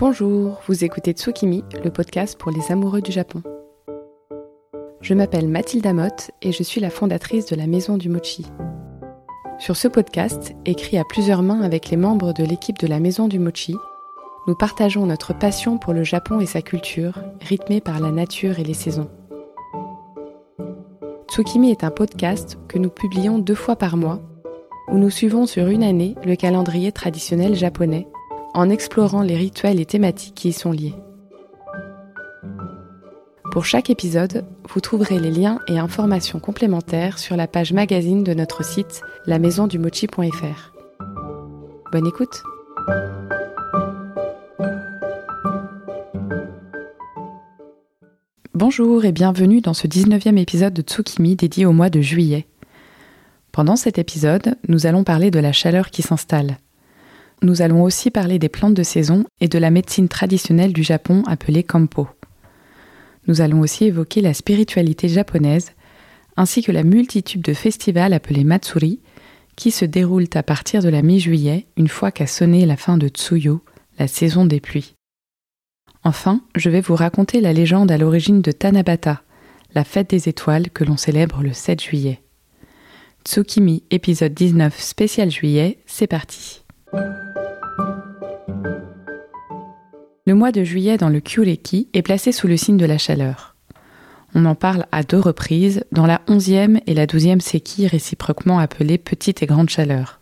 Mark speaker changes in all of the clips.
Speaker 1: Bonjour, vous écoutez Tsukimi, le podcast pour les amoureux du Japon. Je m'appelle Mathilde Motte et je suis la fondatrice de la Maison du Mochi. Sur ce podcast, écrit à plusieurs mains avec les membres de l'équipe de la Maison du Mochi, nous partageons notre passion pour le Japon et sa culture, rythmée par la nature et les saisons. Tsukimi est un podcast que nous publions deux fois par mois, où nous suivons sur une année le calendrier traditionnel japonais en explorant les rituels et thématiques qui y sont liés. Pour chaque épisode, vous trouverez les liens et informations complémentaires sur la page magazine de notre site lamaisondumochi.fr. Bonne écoute Bonjour et bienvenue dans ce 19e épisode de Tsukimi dédié au mois de juillet. Pendant cet épisode, nous allons parler de la chaleur qui s'installe, nous allons aussi parler des plantes de saison et de la médecine traditionnelle du Japon appelée Kampo. Nous allons aussi évoquer la spiritualité japonaise, ainsi que la multitude de festivals appelés Matsuri, qui se déroulent à partir de la mi-juillet, une fois qu'a sonné la fin de Tsuyu, la saison des pluies. Enfin, je vais vous raconter la légende à l'origine de Tanabata, la fête des étoiles que l'on célèbre le 7 juillet. Tsukimi, épisode 19 spécial juillet, c'est parti. Le mois de juillet dans le Kyureki est placé sous le signe de la chaleur. On en parle à deux reprises dans la 11e et la 12e Seki réciproquement appelées petite et grande chaleur.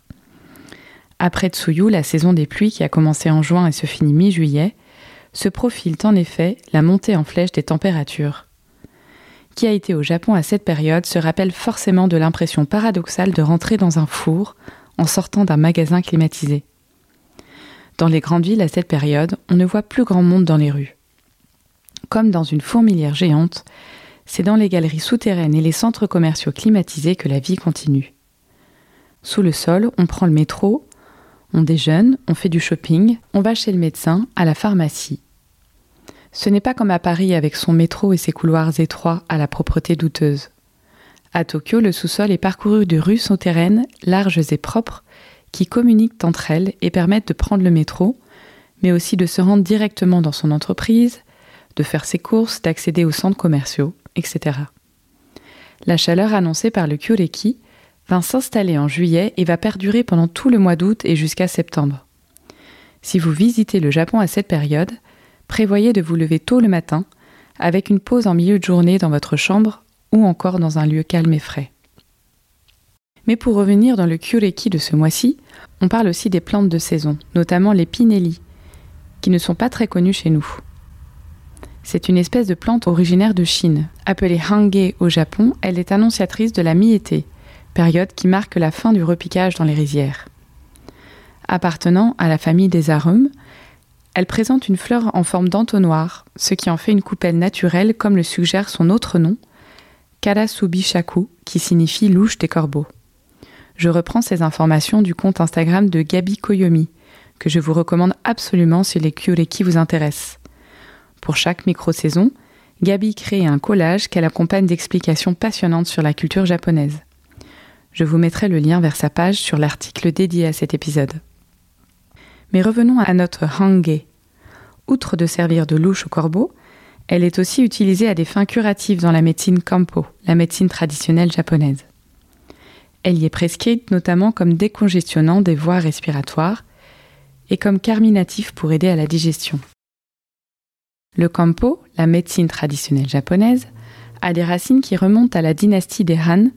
Speaker 1: Après Tsuyu, la saison des pluies qui a commencé en juin et se finit mi-juillet, se profile en effet la montée en flèche des températures. Qui a été au Japon à cette période se rappelle forcément de l'impression paradoxale de rentrer dans un four en sortant d'un magasin climatisé. Dans les grandes villes à cette période, on ne voit plus grand monde dans les rues. Comme dans une fourmilière géante, c'est dans les galeries souterraines et les centres commerciaux climatisés que la vie continue. Sous le sol, on prend le métro, on déjeune, on fait du shopping, on va chez le médecin, à la pharmacie. Ce n'est pas comme à Paris avec son métro et ses couloirs étroits à la propreté douteuse. À Tokyo, le sous-sol est parcouru de rues souterraines larges et propres qui communiquent entre elles et permettent de prendre le métro, mais aussi de se rendre directement dans son entreprise, de faire ses courses, d'accéder aux centres commerciaux, etc. La chaleur annoncée par le Kyoreki va s'installer en juillet et va perdurer pendant tout le mois d'août et jusqu'à septembre. Si vous visitez le Japon à cette période, prévoyez de vous lever tôt le matin, avec une pause en milieu de journée dans votre chambre ou encore dans un lieu calme et frais. Mais pour revenir dans le Kyureki de ce mois-ci, on parle aussi des plantes de saison, notamment les pinelli, qui ne sont pas très connues chez nous. C'est une espèce de plante originaire de Chine. Appelée Hange au Japon, elle est annonciatrice de la mi-été, période qui marque la fin du repiquage dans les rizières. Appartenant à la famille des arums, elle présente une fleur en forme d'entonnoir, ce qui en fait une coupelle naturelle comme le suggère son autre nom, Karasubishaku, qui signifie louche des corbeaux. Je reprends ces informations du compte Instagram de Gabi Koyomi, que je vous recommande absolument si les Kyureki vous intéressent. Pour chaque micro-saison, Gabi crée un collage qu'elle accompagne d'explications passionnantes sur la culture japonaise. Je vous mettrai le lien vers sa page sur l'article dédié à cet épisode. Mais revenons à notre hange. Outre de servir de louche au corbeau, elle est aussi utilisée à des fins curatives dans la médecine Kampo, la médecine traditionnelle japonaise. Elle y est prescrite notamment comme décongestionnant des voies respiratoires et comme carminatif pour aider à la digestion. Le Kampo, la médecine traditionnelle japonaise, a des racines qui remontent à la dynastie des Han,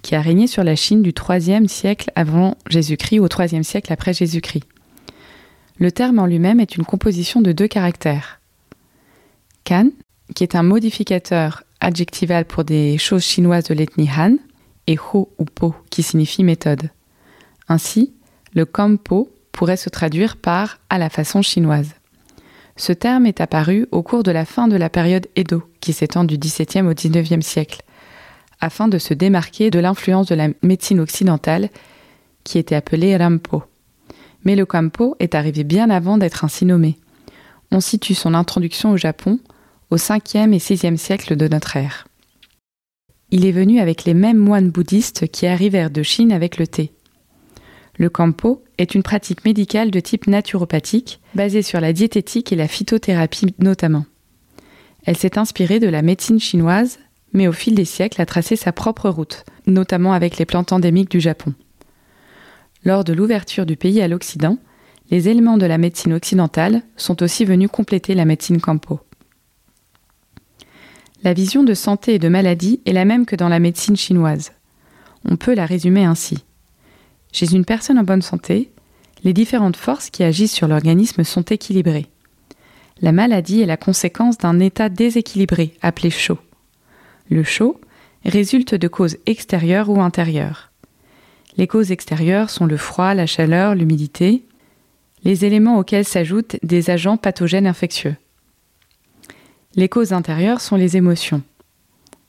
Speaker 1: qui a régné sur la Chine du IIIe siècle avant Jésus-Christ au IIIe siècle après Jésus-Christ. Le terme en lui-même est une composition de deux caractères. Qui est un modificateur adjectival pour des choses chinoises de l'ethnie Han, et Ho ou Po, qui signifie méthode. Ainsi, le Kampo pourrait se traduire par à la façon chinoise. Ce terme est apparu au cours de la fin de la période Edo, qui s'étend du XVIIe au XIXe siècle, afin de se démarquer de l'influence de la médecine occidentale, qui était appelée Rampo. Mais le Kampo est arrivé bien avant d'être ainsi nommé. On situe son introduction au Japon au 5e et 6e siècle de notre ère. Il est venu avec les mêmes moines bouddhistes qui arrivèrent de Chine avec le thé. Le Kampo est une pratique médicale de type naturopathique, basée sur la diététique et la phytothérapie notamment. Elle s'est inspirée de la médecine chinoise, mais au fil des siècles a tracé sa propre route, notamment avec les plantes endémiques du Japon. Lors de l'ouverture du pays à l'Occident, les éléments de la médecine occidentale sont aussi venus compléter la médecine Kampo. La vision de santé et de maladie est la même que dans la médecine chinoise. On peut la résumer ainsi. Chez une personne en bonne santé, les différentes forces qui agissent sur l'organisme sont équilibrées. La maladie est la conséquence d'un état déséquilibré appelé chaud. Le chaud résulte de causes extérieures ou intérieures. Les causes extérieures sont le froid, la chaleur, l'humidité, les éléments auxquels s'ajoutent des agents pathogènes infectieux. Les causes intérieures sont les émotions.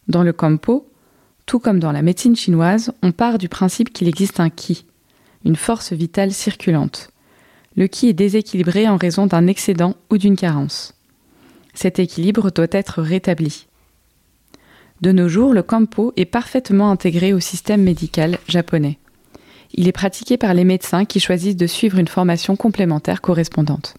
Speaker 1: Dans le Kampo, tout comme dans la médecine chinoise, on part du principe qu'il existe un ki, une force vitale circulante. Le ki est déséquilibré en raison d'un excédent ou d'une carence. Cet équilibre doit être rétabli. De nos jours, le kampo est parfaitement intégré au système médical japonais. Il est pratiqué par les médecins qui choisissent de suivre une formation complémentaire correspondante.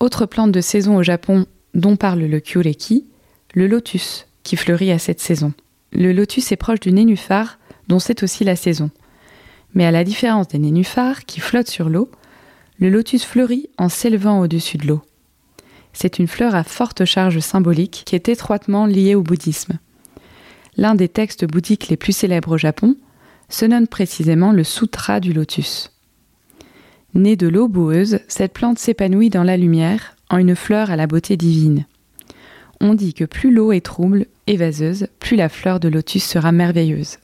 Speaker 1: Autre plante de saison au Japon dont parle le Kyureki, le lotus, qui fleurit à cette saison. Le lotus est proche du nénuphar, dont c'est aussi la saison. Mais à la différence des nénuphars qui flottent sur l'eau, le lotus fleurit en s'élevant au-dessus de l'eau. C'est une fleur à forte charge symbolique qui est étroitement liée au bouddhisme. L'un des textes bouddhiques les plus célèbres au Japon se nomme précisément le Sutra du lotus. Née de l'eau boueuse, cette plante s'épanouit dans la lumière en une fleur à la beauté divine. On dit que plus l'eau est trouble et vaseuse, plus la fleur de lotus sera merveilleuse.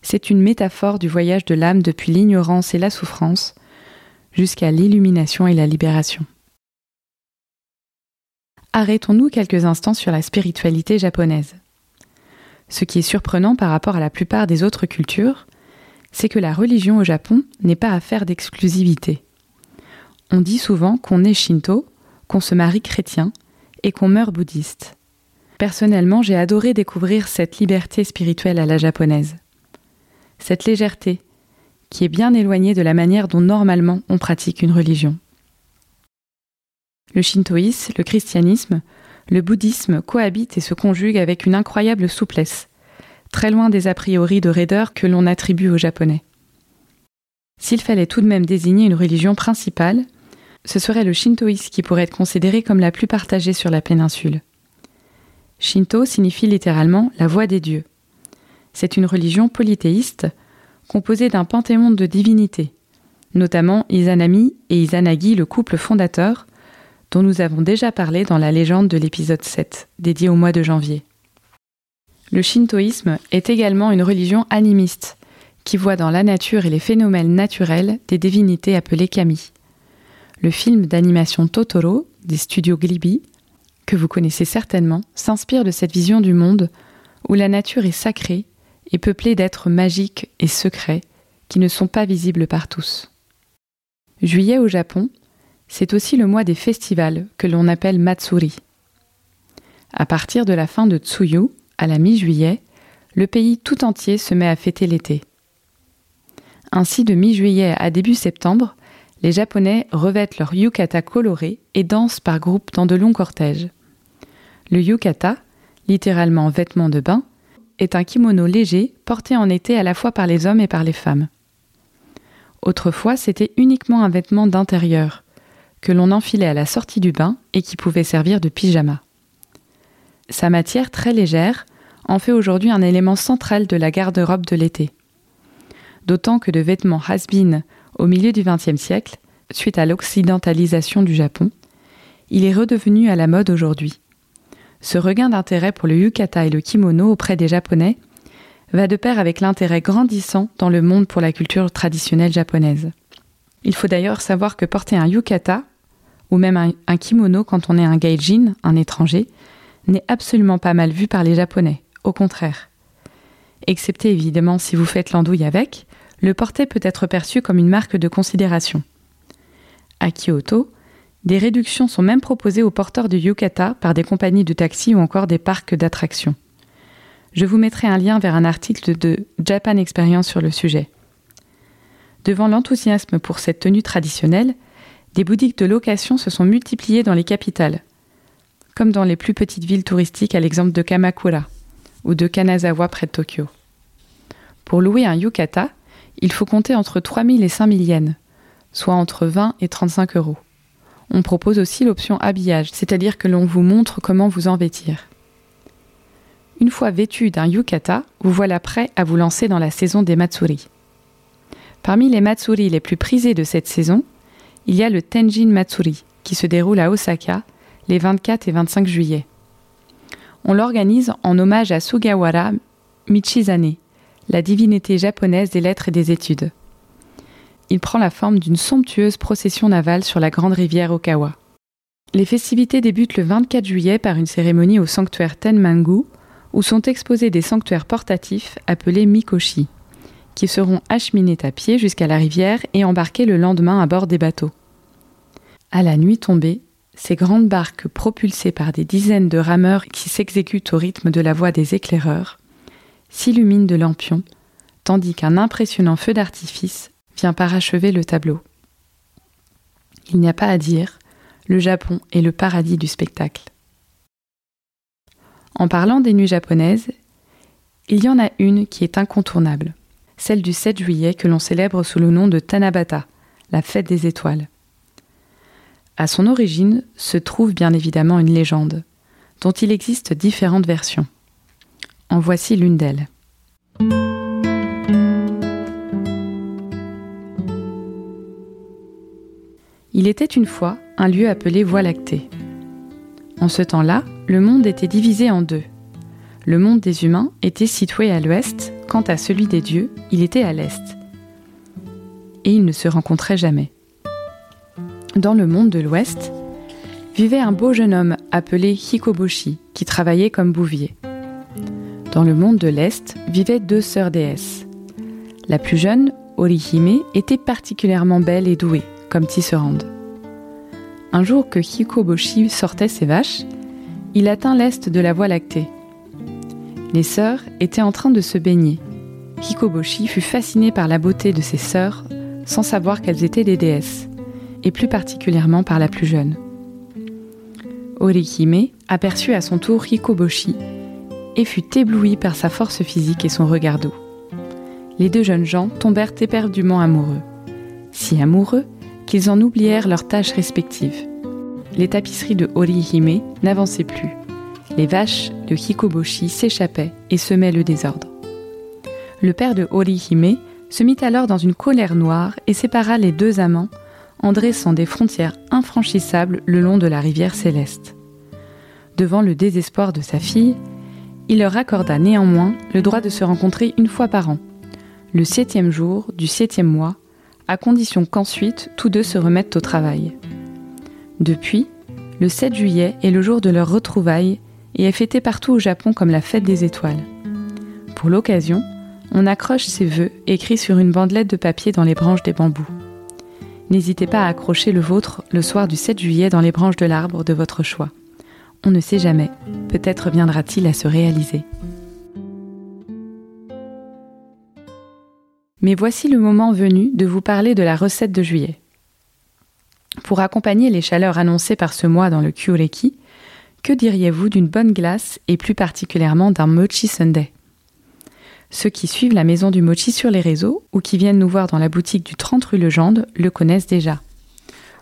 Speaker 1: C'est une métaphore du voyage de l'âme depuis l'ignorance et la souffrance jusqu'à l'illumination et la libération. Arrêtons-nous quelques instants sur la spiritualité japonaise. Ce qui est surprenant par rapport à la plupart des autres cultures, c'est que la religion au Japon n'est pas affaire d'exclusivité. On dit souvent qu'on est shinto, qu'on se marie chrétien et qu'on meurt bouddhiste. Personnellement, j'ai adoré découvrir cette liberté spirituelle à la japonaise. Cette légèreté, qui est bien éloignée de la manière dont normalement on pratique une religion. Le shintoïsme, le christianisme, le bouddhisme cohabitent et se conjuguent avec une incroyable souplesse, très loin des a priori de raideur que l'on attribue aux Japonais. S'il fallait tout de même désigner une religion principale, ce serait le shintoïsme qui pourrait être considéré comme la plus partagée sur la péninsule. Shinto signifie littéralement la voix des dieux. C'est une religion polythéiste composée d'un panthéon de divinités, notamment Izanami et Izanagi, le couple fondateur, dont nous avons déjà parlé dans la légende de l'épisode 7, dédié au mois de janvier. Le shintoïsme est également une religion animiste, qui voit dans la nature et les phénomènes naturels des divinités appelées kami. Le film d'animation Totoro des studios Ghibli, que vous connaissez certainement, s'inspire de cette vision du monde où la nature est sacrée et peuplée d'êtres magiques et secrets qui ne sont pas visibles par tous. Juillet au Japon, c'est aussi le mois des festivals que l'on appelle Matsuri. À partir de la fin de Tsuyu, à la mi-juillet, le pays tout entier se met à fêter l'été. Ainsi, de mi-juillet à début septembre, les Japonais revêtent leur yukata coloré et dansent par groupes dans de longs cortèges. Le yukata, littéralement vêtement de bain, est un kimono léger porté en été à la fois par les hommes et par les femmes. Autrefois, c'était uniquement un vêtement d'intérieur, que l'on enfilait à la sortie du bain et qui pouvait servir de pyjama. Sa matière très légère en fait aujourd'hui un élément central de la garde-robe de l'été. D'autant que de vêtements has au milieu du XXe siècle, suite à l'occidentalisation du Japon, il est redevenu à la mode aujourd'hui. Ce regain d'intérêt pour le yukata et le kimono auprès des Japonais va de pair avec l'intérêt grandissant dans le monde pour la culture traditionnelle japonaise. Il faut d'ailleurs savoir que porter un yukata, ou même un, kimono quand on est un gaijin, un étranger, n'est absolument pas mal vu par les Japonais, au contraire. Excepté évidemment si vous faites l'andouille avec, le porter peut être perçu comme une marque de considération. À Kyoto, des réductions sont même proposées aux porteurs de yukata par des compagnies de taxi ou encore des parcs d'attractions. Je vous mettrai un lien vers un article de Japan Experience sur le sujet. Devant l'enthousiasme pour cette tenue traditionnelle, des boutiques de location se sont multipliées dans les capitales, comme dans les plus petites villes touristiques à l'exemple de Kamakura ou de Kanazawa près de Tokyo. Pour louer un yukata, il faut compter entre 3000 et 5000 yens, soit entre 20 et 35 euros. On propose aussi l'option habillage, c'est-à-dire que l'on vous montre comment vous en vêtir. Une fois vêtu d'un yukata, vous voilà prêt à vous lancer dans la saison des matsuri. Parmi les matsuri les plus prisés de cette saison, il y a le Tenjin Matsuri, qui se déroule à Osaka les 24 et 25 juillet. On l'organise en hommage à Sugawara Michizane, la divinité japonaise des lettres et des études. Il prend la forme d'une somptueuse procession navale sur la grande rivière Okawa. Les festivités débutent le 24 juillet par une cérémonie au sanctuaire Tenmangu, où sont exposés des sanctuaires portatifs appelés Mikoshi, qui seront acheminés à pied jusqu'à la rivière et embarqués le lendemain à bord des bateaux. À la nuit tombée, ces grandes barques propulsées par des dizaines de rameurs qui s'exécutent au rythme de la voix des éclaireurs s'illuminent de lampions, tandis qu'un impressionnant feu d'artifice vient parachever le tableau. Il n'y a pas à dire, le Japon est le paradis du spectacle. En parlant des nuits japonaises, il y en a une qui est incontournable, celle du 7 juillet que l'on célèbre sous le nom de Tanabata, la fête des étoiles. À son origine se trouve bien évidemment une légende, dont il existe différentes versions. En voici l'une d'elles. Il était une fois un lieu appelé Voie lactée. En ce temps-là, le monde était divisé en deux. Le monde des humains était situé à l'ouest, quant à celui des dieux, il était à l'est. Et ils ne se rencontraient jamais. Dans le monde de l'ouest, vivait un beau jeune homme appelé Hikoboshi, qui travaillait comme bouvier. Dans le monde de l'Est vivaient deux sœurs déesses. La plus jeune, Orihime, était particulièrement belle et douée, comme tisserande. Un jour que Hikoboshi sortait ses vaches, il atteint l'est de la voie lactée. Les sœurs étaient en train de se baigner. Hikoboshi fut fasciné par la beauté de ses sœurs sans savoir qu'elles étaient des déesses, et plus particulièrement par la plus jeune. Orihime aperçut à son tour Hikoboshi et fut ébloui par sa force physique et son regard doux. Les deux jeunes gens tombèrent éperdument amoureux. Si amoureux qu'ils en oublièrent leurs tâches respectives. Les tapisseries de Orihime n'avançaient plus. Les vaches de Hikoboshi s'échappaient et semaient le désordre. Le père de Orihime se mit alors dans une colère noire et sépara les deux amants en dressant des frontières infranchissables le long de la rivière céleste. Devant le désespoir de sa fille, il leur accorda néanmoins le droit de se rencontrer une fois par an, le septième jour du septième mois, à condition qu'ensuite tous deux se remettent au travail. Depuis, le 7 juillet est le jour de leur retrouvaille et est fêté partout au Japon comme la fête des étoiles. Pour l'occasion, on accroche ses vœux écrits sur une bandelette de papier dans les branches des bambous. N'hésitez pas à accrocher le vôtre le soir du 7 juillet dans les branches de l'arbre de votre choix. On ne sait jamais, peut-être viendra-t-il à se réaliser. Mais voici le moment venu de vous parler de la recette de juillet. Pour accompagner les chaleurs annoncées par ce mois dans le Kyureki, que diriez-vous d'une bonne glace et plus particulièrement d'un mochi sundae? Ceux qui suivent la maison du mochi sur les réseaux ou qui viennent nous voir dans la boutique du 30 rue Legendre le connaissent déjà.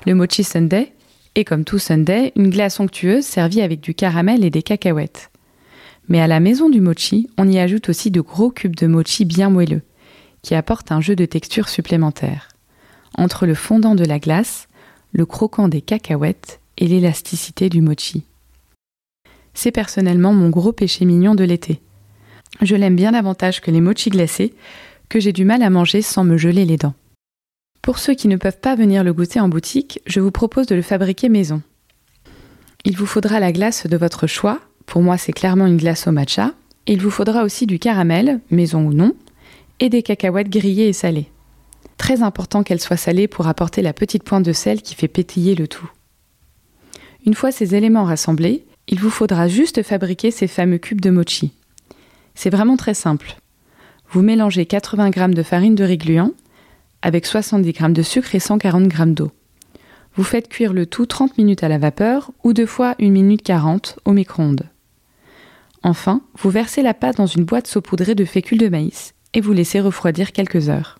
Speaker 1: Le mochi sundae et comme tout Sunday, une glace onctueuse servie avec du caramel et des cacahuètes. Mais à la maison du mochi, on y ajoute aussi de gros cubes de mochi bien moelleux, qui apportent un jeu de texture supplémentaire. Entre le fondant de la glace, le croquant des cacahuètes et l'élasticité du mochi. C'est personnellement mon gros péché mignon de l'été. Je l'aime bien davantage que les mochi glacés, que j'ai du mal à manger sans me geler les dents. Pour ceux qui ne peuvent pas venir le goûter en boutique, je vous propose de le fabriquer maison. Il vous faudra la glace de votre choix, pour moi c'est clairement une glace au matcha, il vous faudra aussi du caramel, maison ou non, et des cacahuètes grillées et salées. Très important qu'elles soient salées pour apporter la petite pointe de sel qui fait pétiller le tout. Une fois ces éléments rassemblés, il vous faudra juste fabriquer ces fameux cubes de mochi. C'est vraiment très simple. Vous mélangez 80 g de farine de riz avec 70 g de sucre et 140 g d'eau. Vous faites cuire le tout 30 minutes à la vapeur ou deux fois 1 minute 40 au micro-ondes. Enfin, vous versez la pâte dans une boîte saupoudrée de fécule de maïs et vous laissez refroidir quelques heures.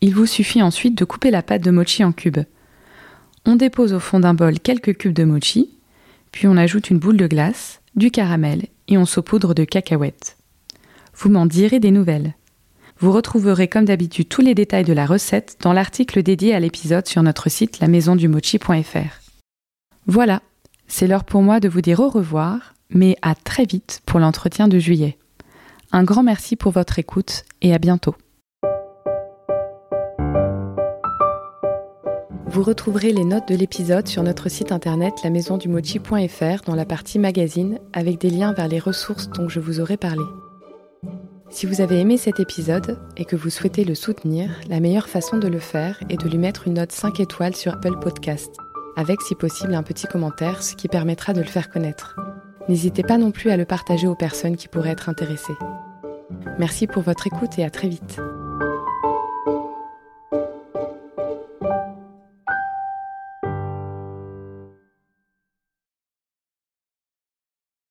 Speaker 1: Il vous suffit ensuite de couper la pâte de mochi en cubes. On dépose au fond d'un bol quelques cubes de mochi, puis on ajoute une boule de glace, du caramel et on saupoudre de cacahuètes. Vous m'en direz des nouvelles. Vous retrouverez comme d'habitude tous les détails de la recette dans l'article dédié à l'épisode sur notre site lamaisondumochi.fr. Voilà, c'est l'heure pour moi de vous dire au revoir, mais à très vite pour l'entretien de juillet. Un grand merci pour votre écoute et à bientôt. Vous retrouverez les notes de l'épisode sur notre site internet lamaisondumochi.fr dans la partie magazine avec des liens vers les ressources dont je vous aurai parlé. Si vous avez aimé cet épisode et que vous souhaitez le soutenir, la meilleure façon de le faire est de lui mettre une note 5 étoiles sur Apple Podcast, avec si possible un petit commentaire, ce qui permettra de le faire connaître. N'hésitez pas non plus à le partager aux personnes qui pourraient être intéressées. Merci pour votre écoute et à très vite.